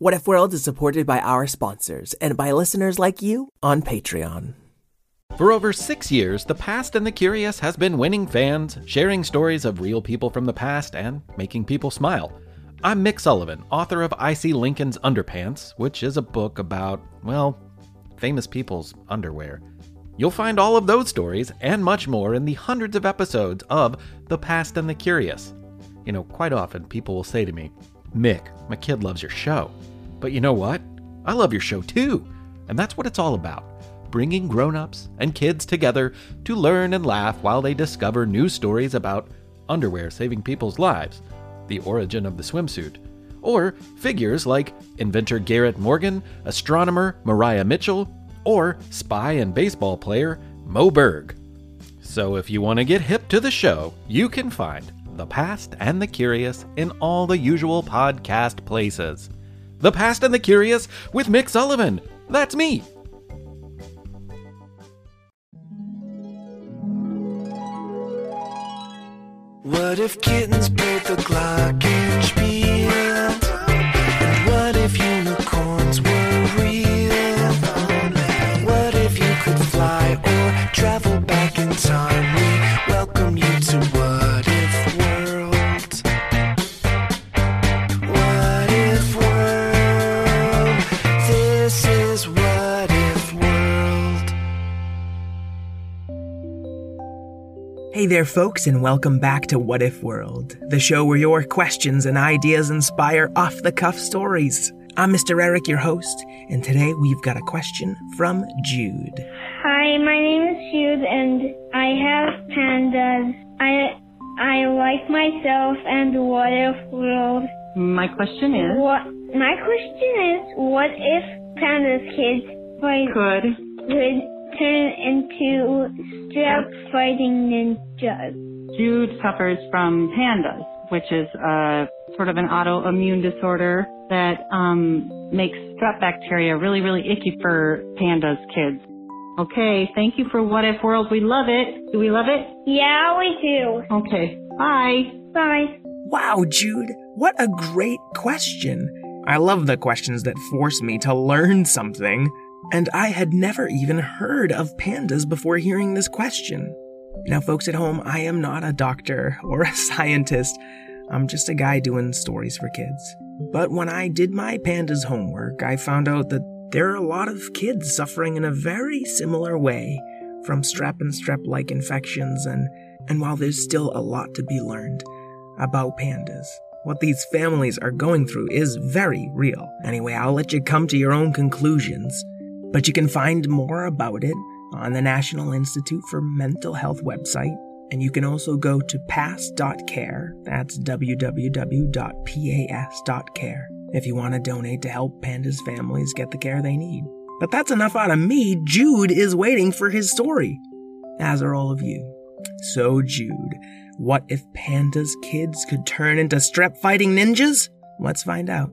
What If World is supported by our sponsors and by listeners like you on Patreon. For over six years, The Past and the Curious has been winning fans, sharing stories of real people from the past, and making people smile. I'm Mick Sullivan, author of I See Lincoln's Underpants, which is a book about, well, famous people's underwear. You'll find all of those stories and much more in the hundreds of episodes of The Past and the Curious. You know, quite often people will say to me, Mick, my kid loves your show. But you know what? I love your show too. And that's what it's all about bringing grown ups and kids together to learn and laugh while they discover new stories about underwear saving people's lives, the origin of the swimsuit, or figures like inventor Garrett Morgan, astronomer Maria Mitchell, or spy and baseball player Moe Berg. So if you want to get hip to the show, you can find The Past and the Curious in all the usual podcast places. The Past and the Curious with Mick Sullivan. That's me. What if kittens played the glockenspiel? There, folks, and welcome back to What If World, the show where your questions and ideas inspire off the cuff stories. I'm Mr. Eric, your host, and today we've got a question from Jude. Hi, my name is Jude, and I have pandas. I I like myself and what if world. My question is, What my question is, what if pandas kids fight could could turn into strep fighting ninjas? Jude suffers from pandas, which is uh, sort of an autoimmune disorder that um, makes strep bacteria really, really icky for pandas kids. Okay, thank you for What If World. We love it. Do we love it? Yeah, we do. Okay, bye. Bye. Wow, Jude, what a great question. I love the questions that force me to learn something. And I had never even heard of pandas before hearing this question. Now, folks at home, I am not a doctor or a scientist. I'm just a guy doing stories for kids. But when I did my pandas homework, I found out that there are a lot of kids suffering in a very similar way from strep and strep like infections, and, and while there's still a lot to be learned about pandas, what these families are going through is very real. Anyway, I'll let you come to your own conclusions, but you can find more about it on the National Institute for Mental Health website. And you can also go to pass.care. That's www.pas.care if you want to donate to help pandas' families get the care they need. But that's enough out of me. Jude is waiting for his story, as are all of you. So, Jude, what if pandas' kids could turn into strep fighting ninjas? Let's find out.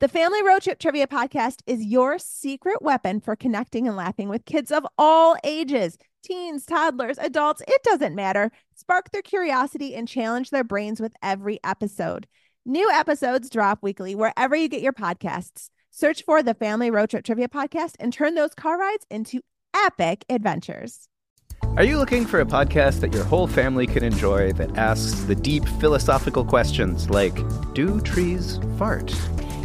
The Family Road Trip Trivia Podcast is your secret weapon for connecting and laughing with kids of all ages teens, toddlers, adults, it doesn't matter. Spark their curiosity and challenge their brains with every episode. New episodes drop weekly wherever you get your podcasts. Search for the Family Road Trip Trivia Podcast and turn those car rides into epic adventures. Are you looking for a podcast that your whole family can enjoy that asks the deep philosophical questions like Do trees fart?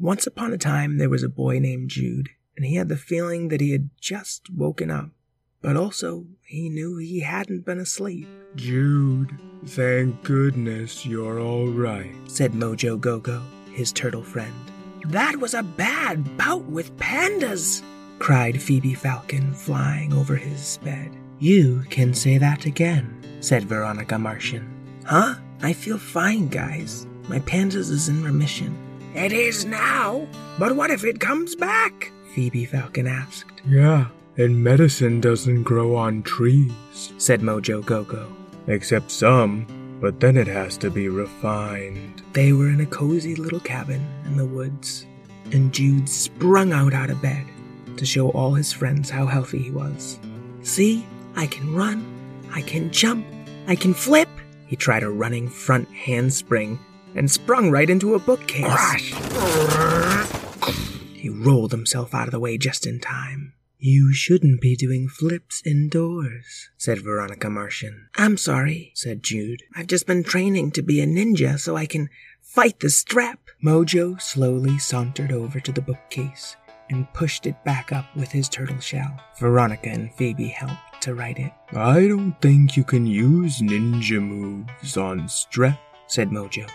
Once upon a time, there was a boy named Jude, and he had the feeling that he had just woken up. But also, he knew he hadn't been asleep. Jude, thank goodness you're all right. said Mojo Gogo, his turtle friend. That was a bad bout with pandas, cried Phoebe Falcon, flying over his bed. You can say that again, said Veronica Martian. Huh? I feel fine, guys. My pandas is in remission. It is now, but what if it comes back? Phoebe Falcon asked. Yeah, and medicine doesn't grow on trees, Said Mojo Gogo. except some, but then it has to be refined. They were in a cozy little cabin in the woods, and Jude sprung out out of bed to show all his friends how healthy he was. See, I can run, I can jump, I can flip. He tried a running front handspring and sprung right into a bookcase. Crash! He rolled himself out of the way just in time. You shouldn't be doing flips indoors, said Veronica Martian. I'm sorry, said Jude. I've just been training to be a ninja so I can fight the strep. Mojo slowly sauntered over to the bookcase and pushed it back up with his turtle shell. Veronica and Phoebe helped to right it, I don't think you can use ninja moves on strep. said Mojo.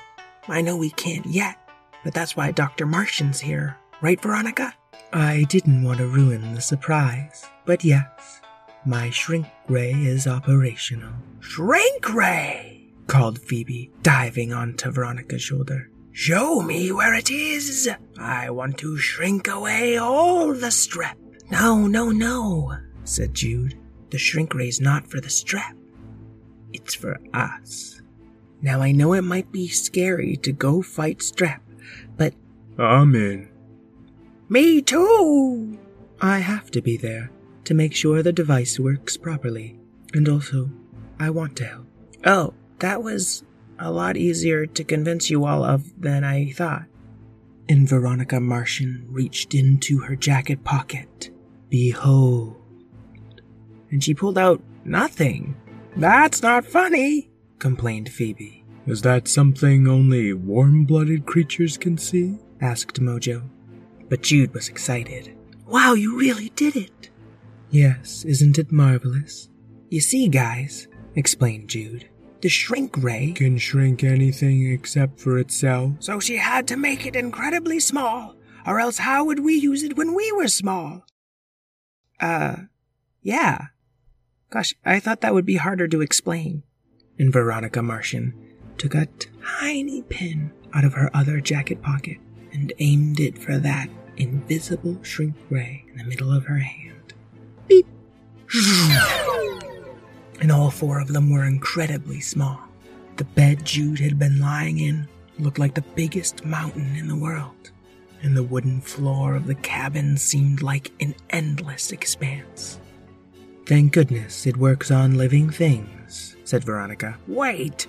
I know we can't yet, but that's why Dr. Martian's here. Right, Veronica? I didn't want to ruin the surprise, but yes, my shrink ray is operational. Shrink ray! called Phoebe, diving onto Veronica's shoulder. Show me where it is. I want to shrink away all the strep. No, no, no, said Jude. The shrink ray's not for the strep. It's for us. Now I know it might be scary to go fight strep, but I'm in. me too! I have to be there to make sure the device works properly. And also, I want to help. Oh, that was a lot easier to convince you all of than I thought. And Veronica Martian reached into her jacket pocket. Behold. And she pulled out nothing. That's not funny, complained Phoebe. Is that something only warm blooded creatures can see? asked Mojo. But Jude was excited. Wow, you really did it! Yes, isn't it marvelous? You see, guys, explained Jude, the shrink ray. Can shrink anything except for itself. So she had to make it incredibly small, or else how would we use it when we were small? Uh, yeah. Gosh, I thought that would be harder to explain. And Veronica Martian took a tiny pin out of her other jacket pocket and aimed it for that invisible shrink ray in the middle of her hand. Beep! And all four of them were incredibly small. The bed Jude had been lying in looked like the biggest mountain in the world, and the wooden floor of the cabin seemed like an endless expanse. Thank goodness it works on living things, said Veronica. Wait,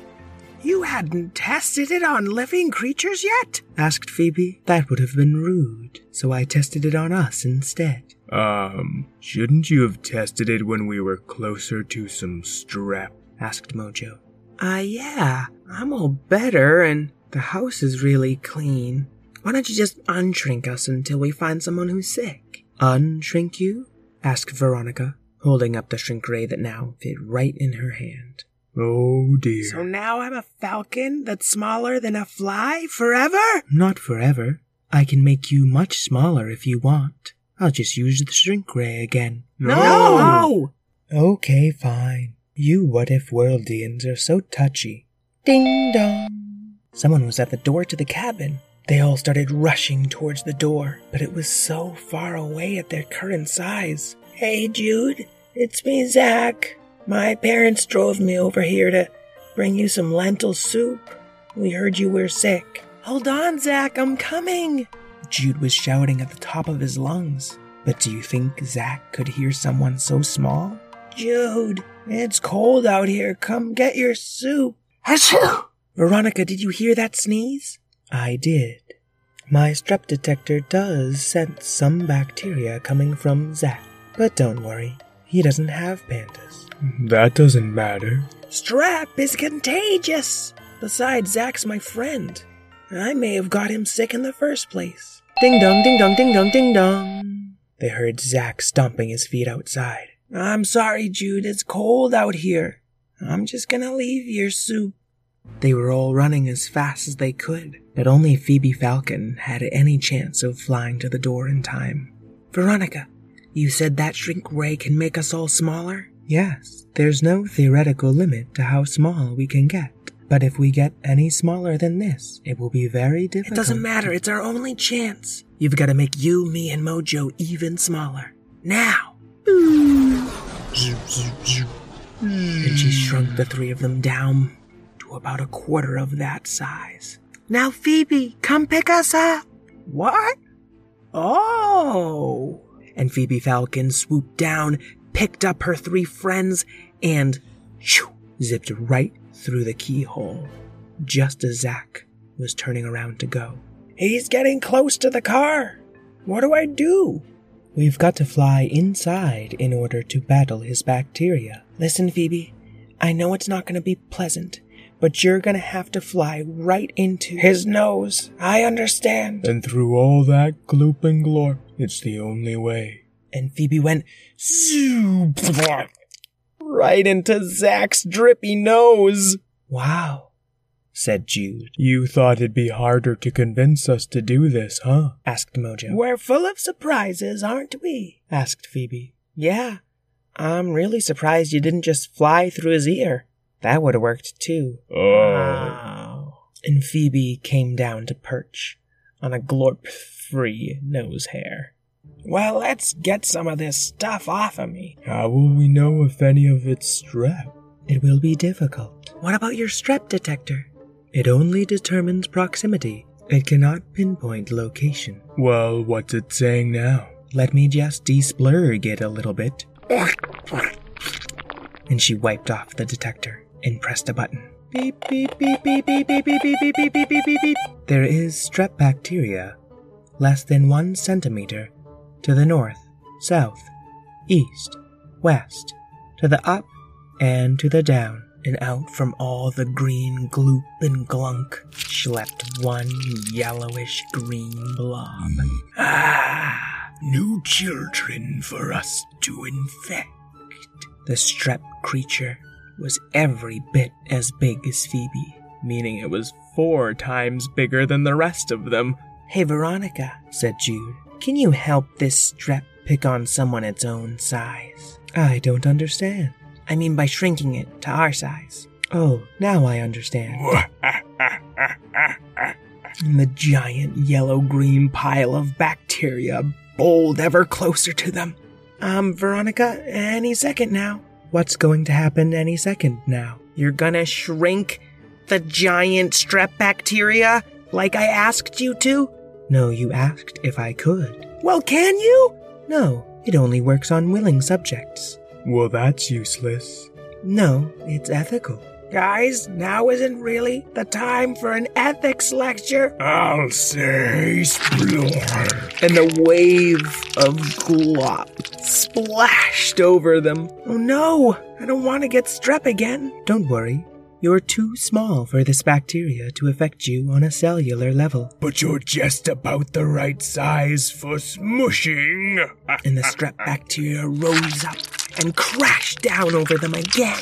you hadn't tested it on living creatures yet? asked Phoebe. That would have been rude, so I tested it on us instead. Um, shouldn't you have tested it when we were closer to some strep? asked Mojo. Ah, uh, yeah, I'm all better, and the house is really clean. Why don't you just unshrink us until we find someone who's sick? Unshrink you? asked Veronica, holding up the shrink ray that now fit right in her hand. Oh dear. So now I'm a falcon that's smaller than a fly forever? Not forever. I can make you much smaller if you want. I'll just use the shrink ray again. No! Okay, fine. You what if worldians are so touchy. Ding dong. Someone was at the door to the cabin. They all started rushing towards the door, but it was so far away at their current size. Hey, Jude, it's me, Zach. My parents drove me over here to bring you some lentil soup. We heard you were sick. Hold on, Zach, I'm coming. Jude was shouting at the top of his lungs. But do you think Zach could hear someone so small? Jude, it's cold out here. Come get your soup. Achoo! Veronica, did you hear that sneeze? I did. My strep detector does sense some bacteria coming from Zach. But don't worry, he doesn't have pandas. That doesn't matter. Strep is contagious. Besides, Zach's my friend. And I may have got him sick in the first place. Ding dong, ding dong, ding dong, ding dong. They heard Zack stomping his feet outside. I'm sorry, Jude. It's cold out here. I'm just gonna leave your soup. They were all running as fast as they could, but only Phoebe Falcon had any chance of flying to the door in time. Veronica, you said that shrink ray can make us all smaller? Yes, there's no theoretical limit to how small we can get. But if we get any smaller than this, it will be very difficult. It doesn't matter, it's our only chance. You've got to make you, me, and Mojo even smaller. Now! And she shrunk the three of them down to about a quarter of that size. Now, Phoebe, come pick us up. What? Oh. And Phoebe Falcon swooped down, picked up her three friends, and shoo, zipped right through the keyhole, just as Zack was turning around to go. He's getting close to the car. What do I do? We've got to fly inside in order to battle his bacteria. Listen, Phoebe, I know it's not going to be pleasant, but you're going to have to fly right into his nose. I understand. And through all that gloop and glorp, it's the only way. And Phoebe went zoop, right into Zack's drippy nose. Wow, said Jude. You thought it'd be harder to convince us to do this, huh? asked Mojo. We're full of surprises, aren't we? asked Phoebe. Yeah, I'm really surprised you didn't just fly through his ear. That would have worked too. Oh. And Phoebe came down to perch on a glorp free nose hair. Well, let's get some of this stuff off of me. How will we know if any of it's strep? It will be difficult. What about your strep detector? It only determines proximity. It cannot pinpoint location. Well, what's it saying now? Let me just desplurg it a little bit. And she wiped off the detector and pressed a button. Beep, beep, beep, beep, beep, beep, beep, beep, beep, beep, beep, beep, beep, beep. There is strep bacteria less than one centimeter to the north, south, east, west, to the up and to the down, and out from all the green gloop and glunk schlepped one yellowish green blob. Ah, new children for us to infect. The strep creature was every bit as big as Phoebe, meaning it was four times bigger than the rest of them. Hey, Veronica, said Jude, can you help this strep pick on someone its own size? I don't understand. I mean by shrinking it to our size. Oh, now I understand. and the giant yellow green pile of bacteria bowled ever closer to them. Um, Veronica, any second now. What's going to happen any second now? You're gonna shrink the giant strep bacteria like I asked you to? No, you asked if I could. Well, can you? No, it only works on willing subjects. Well, that's useless. No, it's ethical. Guys, now isn't really the time for an ethics lecture. I'll say splore. And a wave of glop splashed over them. Oh no, I don't want to get strep again. Don't worry. You're too small for this bacteria to affect you on a cellular level. But you're just about the right size for smushing. And the strep bacteria rose up and crashed down over them again.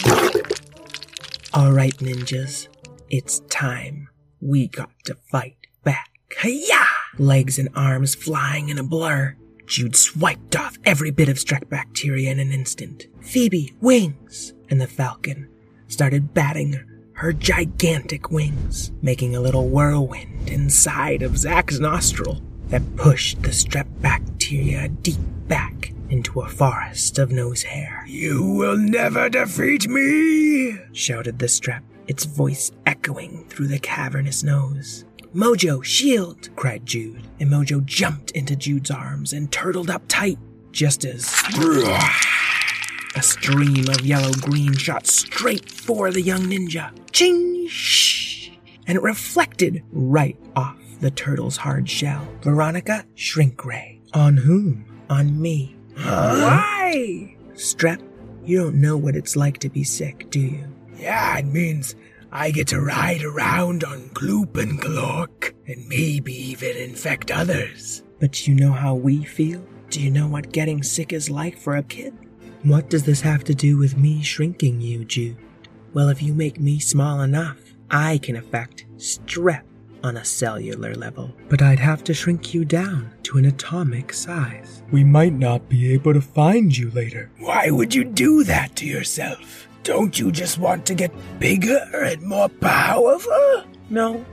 All right, ninjas, it's time. We got to fight back. Hiya! Legs and arms flying in a blur. Jude swiped off every bit of strep bacteria in an instant. Phoebe, wings! And the falcon started batting her gigantic wings, making a little whirlwind inside of Zack's nostril that pushed the strep bacteria deep back into a forest of nose hair. You will never defeat me! shouted the strep, its voice echoing through the cavernous nose. Mojo, shield! cried Jude, and Mojo jumped into Jude's arms and turtled up tight, just as a stream of yellow green shot straight for the young ninja. Ching! Shh! And it reflected right off the turtle's hard shell. Veronica, shrink ray. On whom? On me. Why? Strep, you don't know what it's like to be sick, do you? Yeah, it means I get to ride around on Gloop and Glork and maybe even infect others. But you know how we feel? Do you know what getting sick is like for a kid? What does this have to do with me shrinking you, Jude? Well, if you make me small enough, I can affect strep on a cellular level. But I'd have to shrink you down to an atomic size. We might not be able to find you later. Why would you do that to yourself? Don't you just want to get bigger and more powerful? No,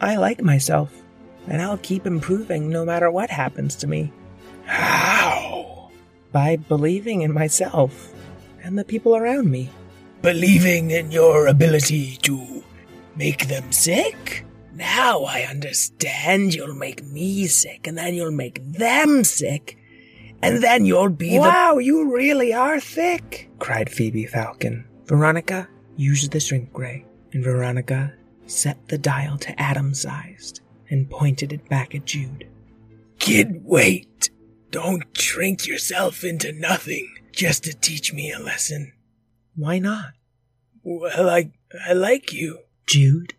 I like myself, and I'll keep improving no matter what happens to me. How? By believing in myself and the people around me. Believing in your ability to make them sick? Now I understand you'll make me sick, and then you'll make them sick, and then you'll be wow, you really are thick, cried Phoebe Falcon. Veronica, use the shrink ray, and Veronica set the dial to atom sized and pointed it back at Jude. Kid, wait. Don't shrink yourself into nothing just to teach me a lesson. Why not? Well, I, I like you. Jude,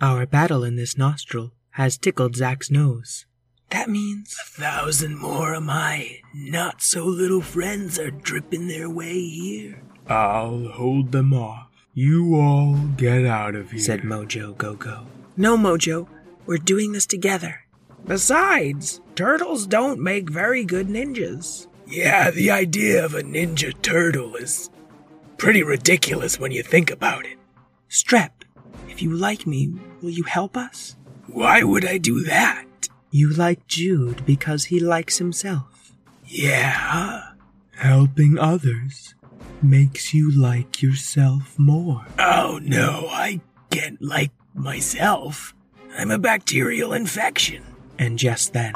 our battle in this nostril has tickled Zack's nose. That means a thousand more of my not so little friends are dripping their way here, I'll hold them off. You all get out of here. said Mojo Gogo. No, Mojo, we're doing this together. Besides, turtles don't make very good ninjas. Yeah, the idea of a ninja turtle is pretty ridiculous when you think about it. Strep, if you like me, will you help us? Why would I do that? You like Jude because he likes himself. Yeah. Helping others makes you like yourself more. Oh no, I can't like myself. I'm a bacterial infection. And just then,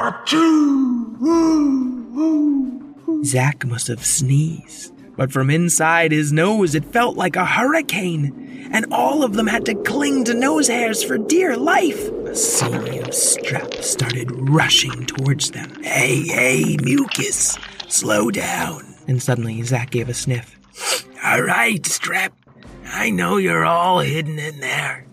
Zack must have sneezed. But from inside his nose, it felt like a hurricane, and all of them had to cling to nose hairs for dear life. A sea of strep started rushing towards them. Hey, hey, mucus, slow down. And suddenly, Zack gave a sniff. All right, Strep. I know you're all hidden in there.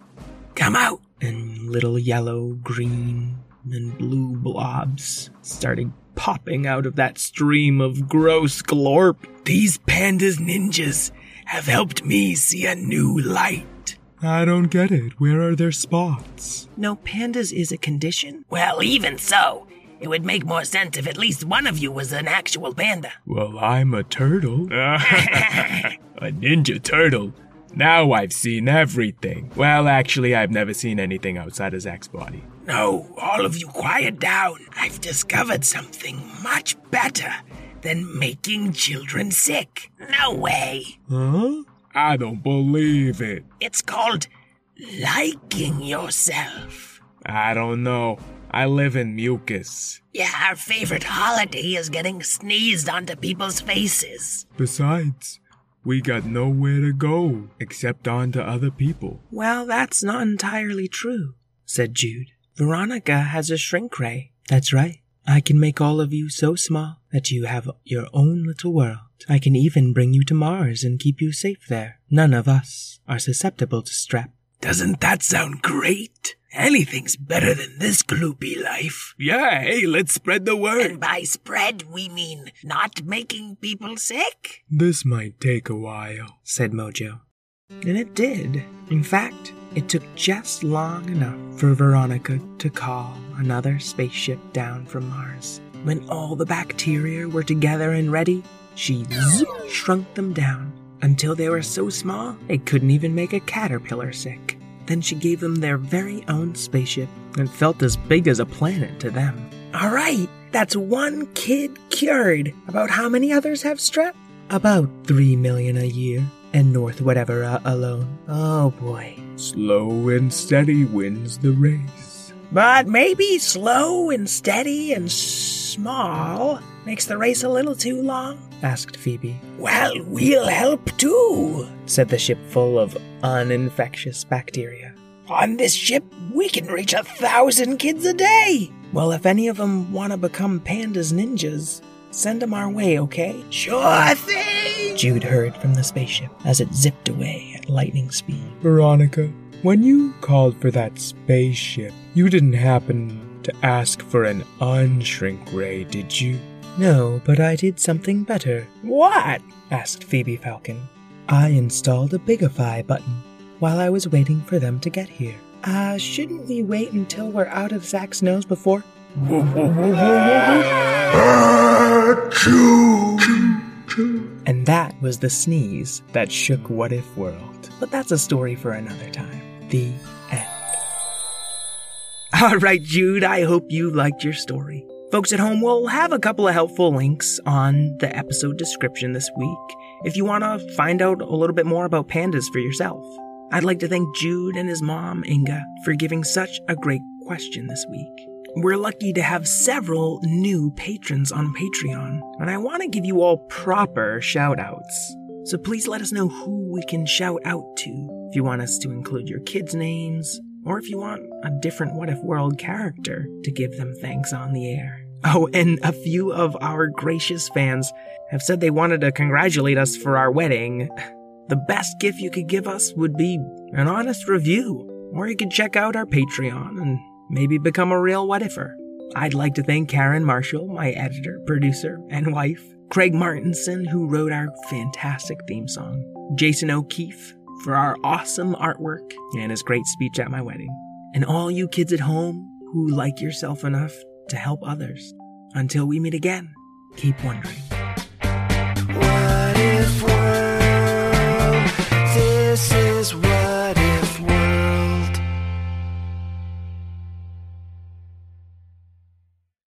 Come out. And little yellow, green, and blue blobs started popping out of that stream of gross glorp. These pandas ninjas have helped me see a new light. I don't get it. Where are their spots? No, pandas is a condition? Well, even so, it would make more sense if at least one of you was an actual panda. Well, I'm a turtle. a ninja turtle. Now I've seen everything. Well, actually, I've never seen anything outside of Zack's body. No, all of you quiet down. I've discovered something much better than making children sick. No way. Huh? I don't believe it. It's called liking yourself. I don't know. I live in mucus. Yeah, our favorite holiday is getting sneezed onto people's faces. Besides, we got nowhere to go except onto other people. Well, that's not entirely true, said Jude. Veronica has a shrink ray. That's right. I can make all of you so small that you have your own little world. I can even bring you to Mars and keep you safe there. None of us are susceptible to strep. Doesn't that sound great? Anything's better than this gloopy life. Yeah, hey, let's spread the word. And by spread, we mean not making people sick, This might take a while. said Mojo. And it did. In fact, it took just long enough for Veronica to call another spaceship down from Mars. When all the bacteria were together and ready, she zip shrunk them down until they were so small they couldn't even make a caterpillar sick. Then she gave them their very own spaceship and felt as big as a planet to them. All right, that's one kid cured. About how many others have strep? About three million a year. And North whatever uh, alone. Oh boy. Slow and steady wins the race. But maybe slow and steady and small makes the race a little too long? asked Phoebe. Well, we'll help too, said the ship full of uninfectious bacteria. On this ship, we can reach a thousand kids a day. Well, if any of them want to become pandas ninjas, send them our way, okay? Sure thing! Jude heard from the spaceship as it zipped away at lightning speed. Veronica, when you called for that spaceship, you didn't happen to ask for an unshrink ray, did you? No, but I did something better. What? asked Phoebe Falcon. I installed a Bigify button while I was waiting for them to get here. Uh, shouldn't we wait until we're out of Zach's nose before? And that was the sneeze that shook What If World. But that's a story for another time. The end. All right, Jude, I hope you liked your story. Folks at home we'll have a couple of helpful links on the episode description this week if you want to find out a little bit more about pandas for yourself. I'd like to thank Jude and his mom, Inga, for giving such a great question this week. We're lucky to have several new patrons on Patreon, and I want to give you all proper shout outs. So please let us know who we can shout out to. If you want us to include your kids' names, or if you want a different What If World character to give them thanks on the air. Oh, and a few of our gracious fans have said they wanted to congratulate us for our wedding. The best gift you could give us would be an honest review, or you could check out our Patreon and maybe become a real whatever. I'd like to thank Karen Marshall, my editor, producer, and wife, Craig Martinson, who wrote our fantastic theme song, Jason O'Keefe for our awesome artwork and his great speech at my wedding, and all you kids at home who like yourself enough to help others. Until we meet again, keep wondering. What if world, this is what